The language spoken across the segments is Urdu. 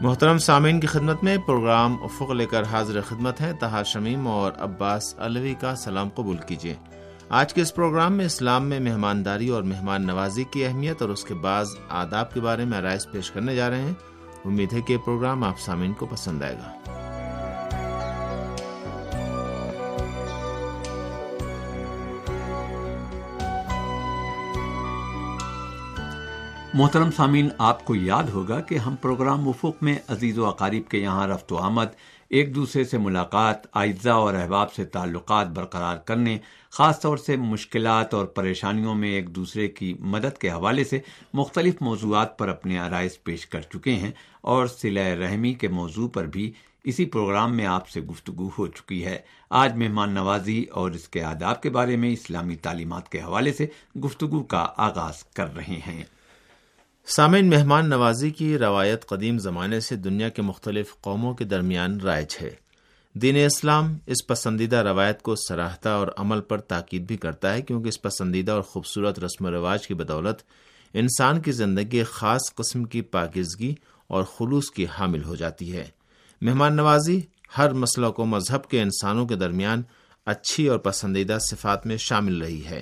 محترم سامعین کی خدمت میں پروگرام افق لے کر حاضر خدمت ہے تہا شمیم اور عباس علوی کا سلام قبول کیجیے۔ آج کے اس پروگرام میں اسلام میں مہمانداری اور مہمان نوازی کی اہمیت اور اس کے بعض آداب کے بارے میں آرائز پیش کرنے جا رہے ہیں۔ امید ہے کہ یہ پروگرام آپ سامعین کو پسند آئے گا۔ محترم سامین آپ کو یاد ہوگا کہ ہم پروگرام وفوق میں عزیز و اقارب کے یہاں رفت و آمد، ایک دوسرے سے ملاقات، اعزاء اور احباب سے تعلقات برقرار کرنے، خاص طور سے مشکلات اور پریشانیوں میں ایک دوسرے کی مدد کے حوالے سے مختلف موضوعات پر اپنے آرائز پیش کر چکے ہیں اور سلہ رحمی کے موضوع پر بھی اسی پروگرام میں آپ سے گفتگو ہو چکی ہے۔ آج مہمان نوازی اور اس کے آداب کے بارے میں اسلامی تعلیمات کے حوالے سے گفتگو کا آغاز کر رہے ہیں۔ سامعین مہمان نوازی کی روایت قدیم زمانے سے دنیا کے مختلف قوموں کے درمیان رائج ہے۔ دین اسلام اس پسندیدہ روایت کو سراہتا اور عمل پر تاکید بھی کرتا ہے کیونکہ اس پسندیدہ اور خوبصورت رسم و رواج کی بدولت انسان کی زندگی خاص قسم کی پاکیزگی اور خلوص کی حامل ہو جاتی ہے۔ مہمان نوازی ہر مسئلہ کو مذہب کے انسانوں کے درمیان اچھی اور پسندیدہ صفات میں شامل رہی ہے۔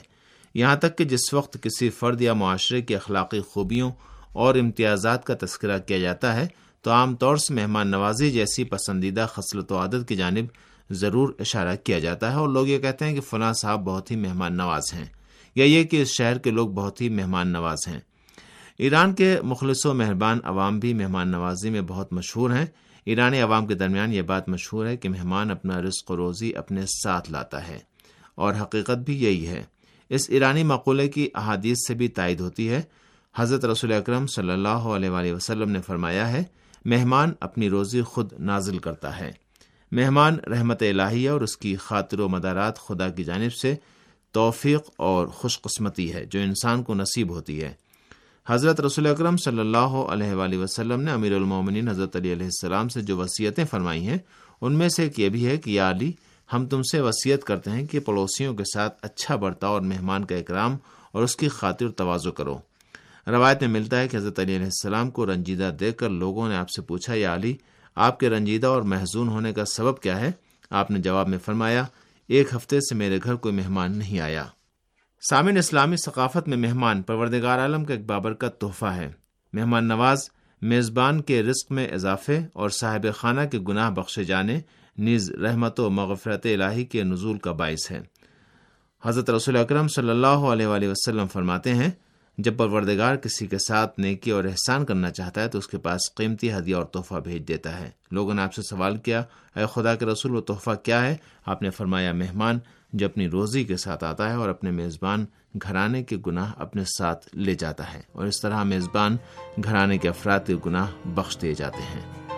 یہاں تک کہ جس وقت کسی فرد یا معاشرے کی اخلاقی خوبیوں اور امتیازات کا تذکرہ کیا جاتا ہے، تو عام طور سے مہمان نوازی جیسی پسندیدہ خصلت و عادت کی جانب ضرور اشارہ کیا جاتا ہے اور لوگ یہ کہتے ہیں کہ فلاں صاحب بہت ہی مہمان نواز ہیں یا یہ کہ اس شہر کے لوگ بہت ہی مہمان نواز ہیں۔ ایران کے مخلص و مہربان عوام بھی مہمان نوازی میں بہت مشہور ہیں۔ ایرانی عوام کے درمیان یہ بات مشہور ہے کہ مہمان اپنا رزق و روزی اپنے ساتھ لاتا ہے اور حقیقت بھی یہی ہے۔ اس ایرانی مقولے کی احادیث سے بھی تائید ہوتی ہے۔ حضرت رسول اکرم صلی اللہ علیہ وآلہ وسلم نے فرمایا ہے، مہمان اپنی روزی خود نازل کرتا ہے۔ مہمان رحمت الہیہ اور اس کی خاطر و مدارات خدا کی جانب سے توفیق اور خوش قسمتی ہے، جو انسان کو نصیب ہوتی ہے۔ حضرت رسول اکرم صلی اللہ علیہ وآلہ وسلم نے امیر المومنین حضرت علی علیہ السلام سے جو وصیتیں فرمائی ہیں، ان میں سے ایک یہ بھی ہے کہ یا علی ہم تم سے وصیت کرتے ہیں کہ پڑوسیوں کے ساتھ اچھا برتاؤ اور مہمان کا اکرام اور اس کی خاطر توازو کرو۔ روایت میں ملتا ہے کہ حضرت علی علیہ السلام کو رنجیدہ دیکھ کر لوگوں نے آپ سے پوچھا، یا علی، آپ کے رنجیدہ اور محزون ہونے کا سبب کیا ہے؟ آپ نے جواب میں فرمایا، ایک ہفتے سے میرے گھر کوئی مہمان نہیں آیا۔ سامن اسلامی ثقافت میں مہمان پروردگار عالم کا ایک بابر کا تحفہ ہے۔ مہمان نواز، میزبان کے رزق میں اضافے اور صاحب خانہ کے گناہ بخشے جانے نیز رحمت و مغفرت الہی کے نزول کا باعث ہے۔ حضرت رسول اکرم صلی اللہ علیہ وآلہ وسلم فرماتے ہیں، جب پروردگار کسی کے ساتھ نیکی اور احسان کرنا چاہتا ہے تو اس کے پاس قیمتی ہدیہ اور تحفہ بھیج دیتا ہے۔ لوگوں نے آپ سے سوال کیا، اے خدا کے رسول و تحفہ کیا ہے؟ آپ نے فرمایا، مہمان جو اپنی روزی کے ساتھ آتا ہے اور اپنے میزبان گھرانے کے گناہ اپنے ساتھ لے جاتا ہے اور اس طرح میزبان گھرانے کے افراد کے گناہ بخش دیے جاتے ہیں۔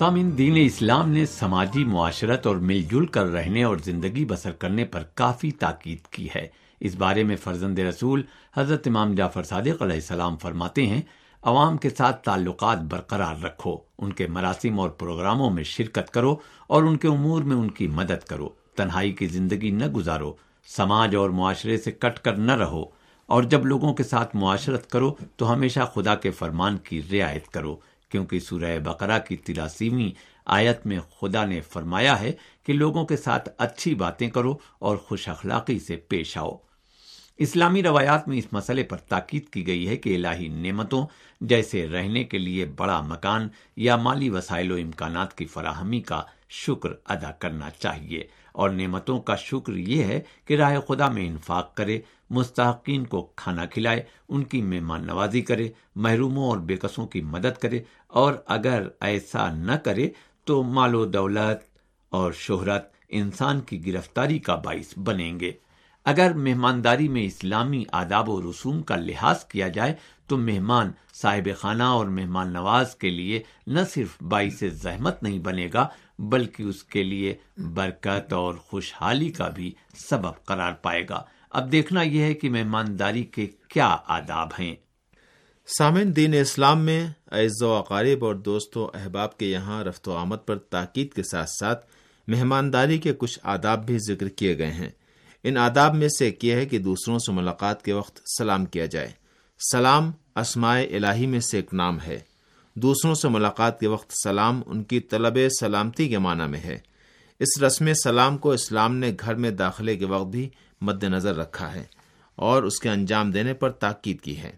سامن دین اسلام نے سماجی معاشرت اور مل جل کر رہنے اور زندگی بسر کرنے پر کافی تاکید کی ہے۔ اس بارے میں فرزند رسول حضرت امام جعفر صادق علیہ السلام فرماتے ہیں، عوام کے ساتھ تعلقات برقرار رکھو، ان کے مراسم اور پروگراموں میں شرکت کرو اور ان کے امور میں ان کی مدد کرو۔ تنہائی کی زندگی نہ گزارو، سماج اور معاشرے سے کٹ کر نہ رہو۔ اور جب لوگوں کے ساتھ معاشرت کرو تو ہمیشہ خدا کے فرمان کی رعایت کرو۔ کیونکہ سورہ بقرہ کی تراسیویں آیت میں خدا نے فرمایا ہے کہ لوگوں کے ساتھ اچھی باتیں کرو اور خوش اخلاقی سے پیش آؤ۔ اسلامی روایات میں اس مسئلے پر تاکید کی گئی ہے کہ الہی نعمتوں جیسے رہنے کے لیے بڑا مکان یا مالی وسائل و امکانات کی فراہمی کا شکر ادا کرنا چاہیے۔ اور نعمتوں کا شکر یہ ہے کہ راہ خدا میں انفاق کرے، مستحقین کو کھانا کھلائے، ان کی مہمان نوازی کرے، محروموں اور بےکسوں کی مدد کرے، اور اگر ایسا نہ کرے تو مال و دولت اور شہرت انسان کی گرفتاری کا باعث بنیں گے۔ اگر مہمانداری میں اسلامی آداب و رسوم کا لحاظ کیا جائے، تو مہمان صاحب خانہ اور مہمان نواز کے لیے نہ صرف باعث زحمت نہیں بنے گا، بلکہ اس کے لیے برکت اور خوشحالی کا بھی سبب قرار پائے گا۔ اب دیکھنا یہ ہے کہ مہمانداری کے کیا آداب ہیں۔ سامن دین اسلام میں عز و اقارب اور دوست و احباب کے یہاں رفت و آمد پر تاکید کے ساتھ ساتھ مہمانداری کے کچھ آداب بھی ذکر کیے گئے ہیں۔ ان آداب میں سے ایک یہ ہے کہ دوسروں سے ملاقات کے وقت سلام کیا جائے۔ سلام اسمائے الہی میں سے ایک نام ہے۔ دوسروں سے ملاقات کے وقت سلام ان کی طلب سلامتی کے معنی میں ہے۔ اس رسم سلام کو اسلام نے گھر میں داخلے کے وقت بھی مد نظر رکھا ہے اور اس کے انجام دینے پر تاکید کی ہے۔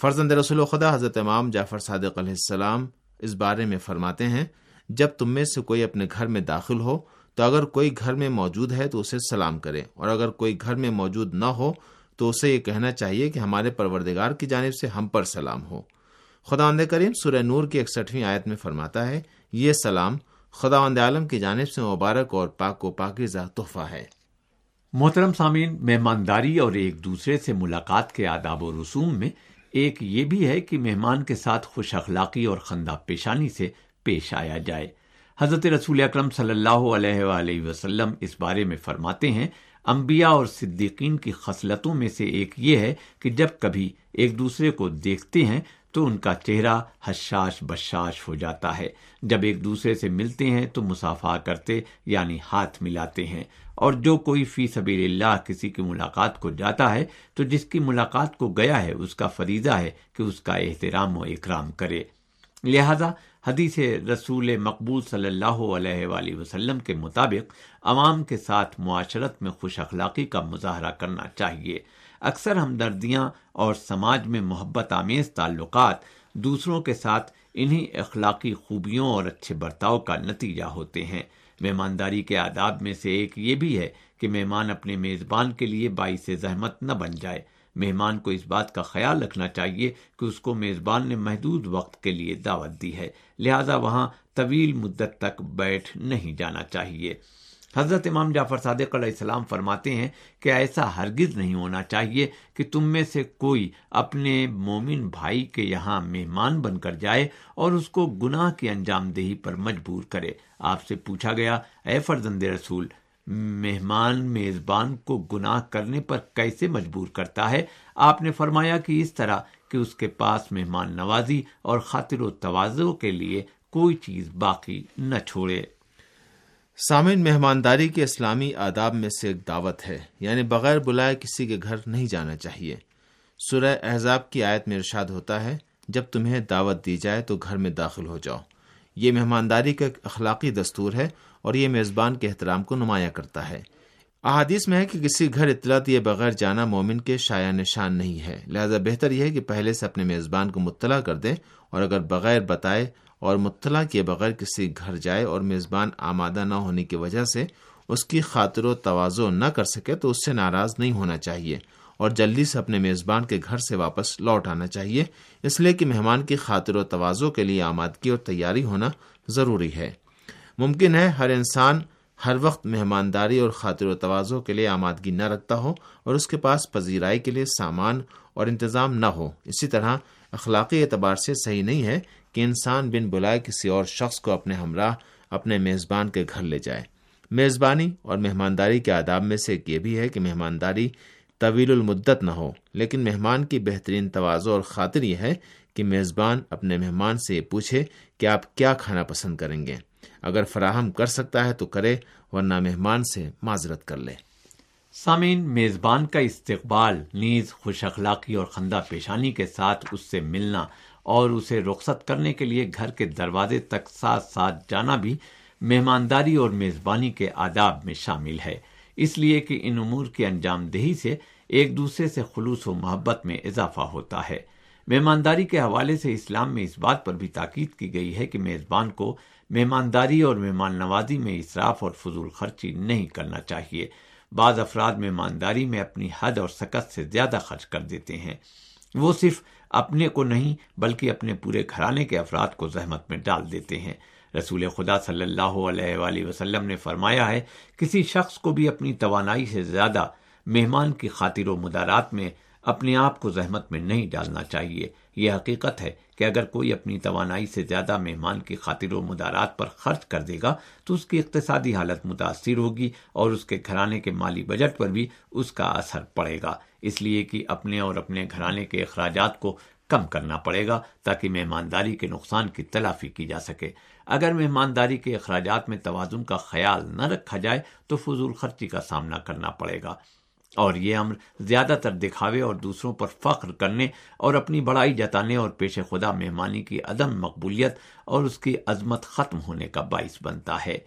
فرزند رسول خدا حضرت امام جعفر صادق علیہ السلام اس بارے میں فرماتے ہیں، جب تم میں سے کوئی اپنے گھر میں داخل ہو تو اگر کوئی گھر میں موجود ہے تو اسے سلام کرے اور اگر کوئی گھر میں موجود نہ ہو تو اسے یہ کہنا چاہیے کہ ہمارے پروردگار کی جانب سے ہم پر سلام ہو۔ خدا وند کریم، سورہ نور کی اکسٹھویں آیت میں فرماتا ہے، یہ سلام خدا وند عالم کی جانب سے مبارک اور پاک و پاکیزہ تحفہ ہے۔ محترم سامعین، مہمانداری اور ایک دوسرے سے ملاقات کے آداب و رسوم میں ایک یہ بھی ہے کہ مہمان کے ساتھ خوش اخلاقی اور خندہ پیشانی سے پیش آیا جائے۔ حضرت رسول اکرم صلی اللہ علیہ وآلہ وسلم اس بارے میں فرماتے ہیں، انبیاء اور صدیقین کی خصلتوں میں سے ایک یہ ہے کہ جب کبھی ایک دوسرے کو دیکھتے ہیں تو ان کا چہرہ حشاش بشاش ہو جاتا ہے۔ جب ایک دوسرے سے ملتے ہیں تو مسافہ کرتے یعنی ہاتھ ملاتے ہیں۔ اور جو کوئی فی سبیر اللہ کسی کی ملاقات کو جاتا ہے تو جس کی ملاقات کو گیا ہے، اس کا فریضہ ہے کہ اس کا احترام و اکرام کرے۔ لہذا حدیث رسول مقبول صلی اللہ علیہ وآلہ وسلم کے مطابق عوام کے ساتھ معاشرت میں خوش اخلاقی کا مظاہرہ کرنا چاہیے۔ اکثر ہمدردیاں اور سماج میں محبت آمیز تعلقات دوسروں کے ساتھ انہی اخلاقی خوبیوں اور اچھے برتاؤ کا نتیجہ ہوتے ہیں۔ مہمانداری کے آداب میں سے ایک یہ بھی ہے کہ مہمان اپنے میزبان کے لیے باعث زحمت نہ بن جائے۔ مہمان کو اس بات کا خیال رکھنا چاہیے کہ اس کو میزبان نے محدود وقت کے لیے دعوت دی ہے۔ لہذا وہاں طویل مدت تک بیٹھ نہیں جانا چاہیے۔ حضرت امام جعفر صادق علیہ السلام فرماتے ہیں کہ ایسا ہرگز نہیں ہونا چاہیے کہ تم میں سے کوئی اپنے مومن بھائی کے یہاں مہمان بن کر جائے اور اس کو گناہ کی انجام دہی پر مجبور کرے۔ آپ سے پوچھا گیا، اے فرزند رسول مہمان میزبان کو گناہ کرنے پر کیسے مجبور کرتا ہے؟ آپ نے فرمایا کہ اس طرح کہ اس کے پاس مہمان نوازی اور خاطر و توازو کے لیے کوئی چیز باقی نہ چھوڑے۔ سامن مہمانداری کے اسلامی آداب میں سے ایک دعوت ہے یعنی بغیر بلائے کسی کے گھر نہیں جانا چاہیے۔ سورہ احزاب کی آیت میں ارشاد ہوتا ہے، جب تمہیں دعوت دی جائے تو گھر میں داخل ہو جاؤ۔ یہ مہمانداری کا ایک اخلاقی دستور ہے اور یہ میزبان کے احترام کو نمایاں کرتا ہے۔ احادیث میں ہے کہ کسی گھر اطلاع دیے بغیر جانا مومن کے شاع نشان نہیں ہے۔ لہذا بہتر یہ ہے کہ پہلے سے اپنے میزبان کو مطلع کر دیں اور اگر بغیر بتائے اور مطلع کیے بغیر کسی گھر جائے اور میزبان آمادہ نہ ہونے کی وجہ سے اس کی خاطر و توازو نہ کر سکے تو اس سے ناراض نہیں ہونا چاہیے اور جلدی سے اپنے میزبان کے گھر سے واپس لوٹ آنا چاہیے۔ اس لیے کہ مہمان کی خاطر و توازو کے لیے آمادگی اور تیاری ہونا ضروری ہے۔ ممکن ہے ہر انسان ہر وقت مہمانداری اور خاطر و توازو کے لیے آمادگی نہ رکھتا ہو اور اس کے پاس پذیرائی کے لیے سامان اور انتظام نہ ہو۔ اسی طرح اخلاقی اعتبار سے صحیح نہیں ہے کہ انسان بن بلائے کسی اور شخص کو اپنے ہمراہ، اپنے میزبان کے گھر لے جائے۔ میزبانی اور مہمانداری کے آداب میں سے ایک یہ بھی ہے کہ مہمانداری طویل المدت نہ ہو، لیکن مہمان کی بہترین توازو اور خاطر یہ ہے کہ میزبان اپنے مہمان سے یہ پوچھے کہ آپ کیا کھانا پسند کریں گے۔ اگر فراہم کر سکتا ہے تو کرے، ورنہ مہمان سے معذرت کر لے۔ سامعین، میزبان کا استقبال، نیز خوش اخلاقی اور خندہ پیشانی کے ساتھ اس سے ملنا اور اسے رخصت کرنے کے لیے گھر کے دروازے تک ساتھ ساتھ جانا بھی مہمانداری اور میزبانی کے آداب میں شامل ہے۔ اس لیے کہ ان امور کی انجام دہی سے ایک دوسرے سے خلوص و محبت میں اضافہ ہوتا ہے۔ مہمانداری کے حوالے سے اسلام میں اس بات پر بھی تاکید کی گئی ہے کہ میزبان کو مہمانداری اور مہمان نوازی میں اصراف اور فضول خرچی نہیں کرنا چاہیے۔ بعض افراد مہمانداری میں اپنی حد اور سکت سے زیادہ خرچ کر دیتے ہیں۔ وہ صرف اپنے کو نہیں بلکہ اپنے پورے گھرانے کے افراد کو زحمت میں ڈال دیتے ہیں۔ رسول خدا صلی اللہ علیہ وآلہ وسلم نے فرمایا ہے، کسی شخص کو بھی اپنی توانائی سے زیادہ مہمان کی خاطر و مدارات میں اپنے آپ کو زحمت میں نہیں ڈالنا چاہیے۔ یہ حقیقت ہے کہ اگر کوئی اپنی توانائی سے زیادہ مہمان کی خاطر و مدارات پر خرچ کر دے گا، تو اس کی اقتصادی حالت متاثر ہوگی اور اس کے گھرانے کے مالی بجٹ پر بھی اس کا اثر پڑے گا۔ اس لیے کہ اپنے اور اپنے گھرانے کے اخراجات کو کم کرنا پڑے گا تاکہ مہمانداری کے نقصان کی تلافی کی جا سکے۔ اگر مہمانداری کے اخراجات میں توازن کا خیال نہ رکھا جائے، تو فضول خرچی کا سامنا کرنا پڑے گا۔ اور یہ امر زیادہ تر دکھاوے اور دوسروں پر فخر کرنے اور اپنی بڑائی جتانے اور پیش خدا مہمانی کی عدم مقبولیت اور اس کی عظمت ختم ہونے کا باعث بنتا ہے۔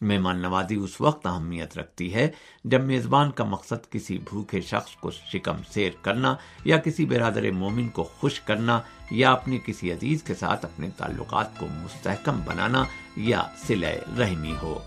مہمان نوازی اس وقت اہمیت رکھتی ہے جب میزبان کا مقصد کسی بھوکے شخص کو شکم سیر کرنا یا کسی برادر مومن کو خوش کرنا یا اپنے کسی عزیز کے ساتھ اپنے تعلقات کو مستحکم بنانا یا سلے رحمی ہو۔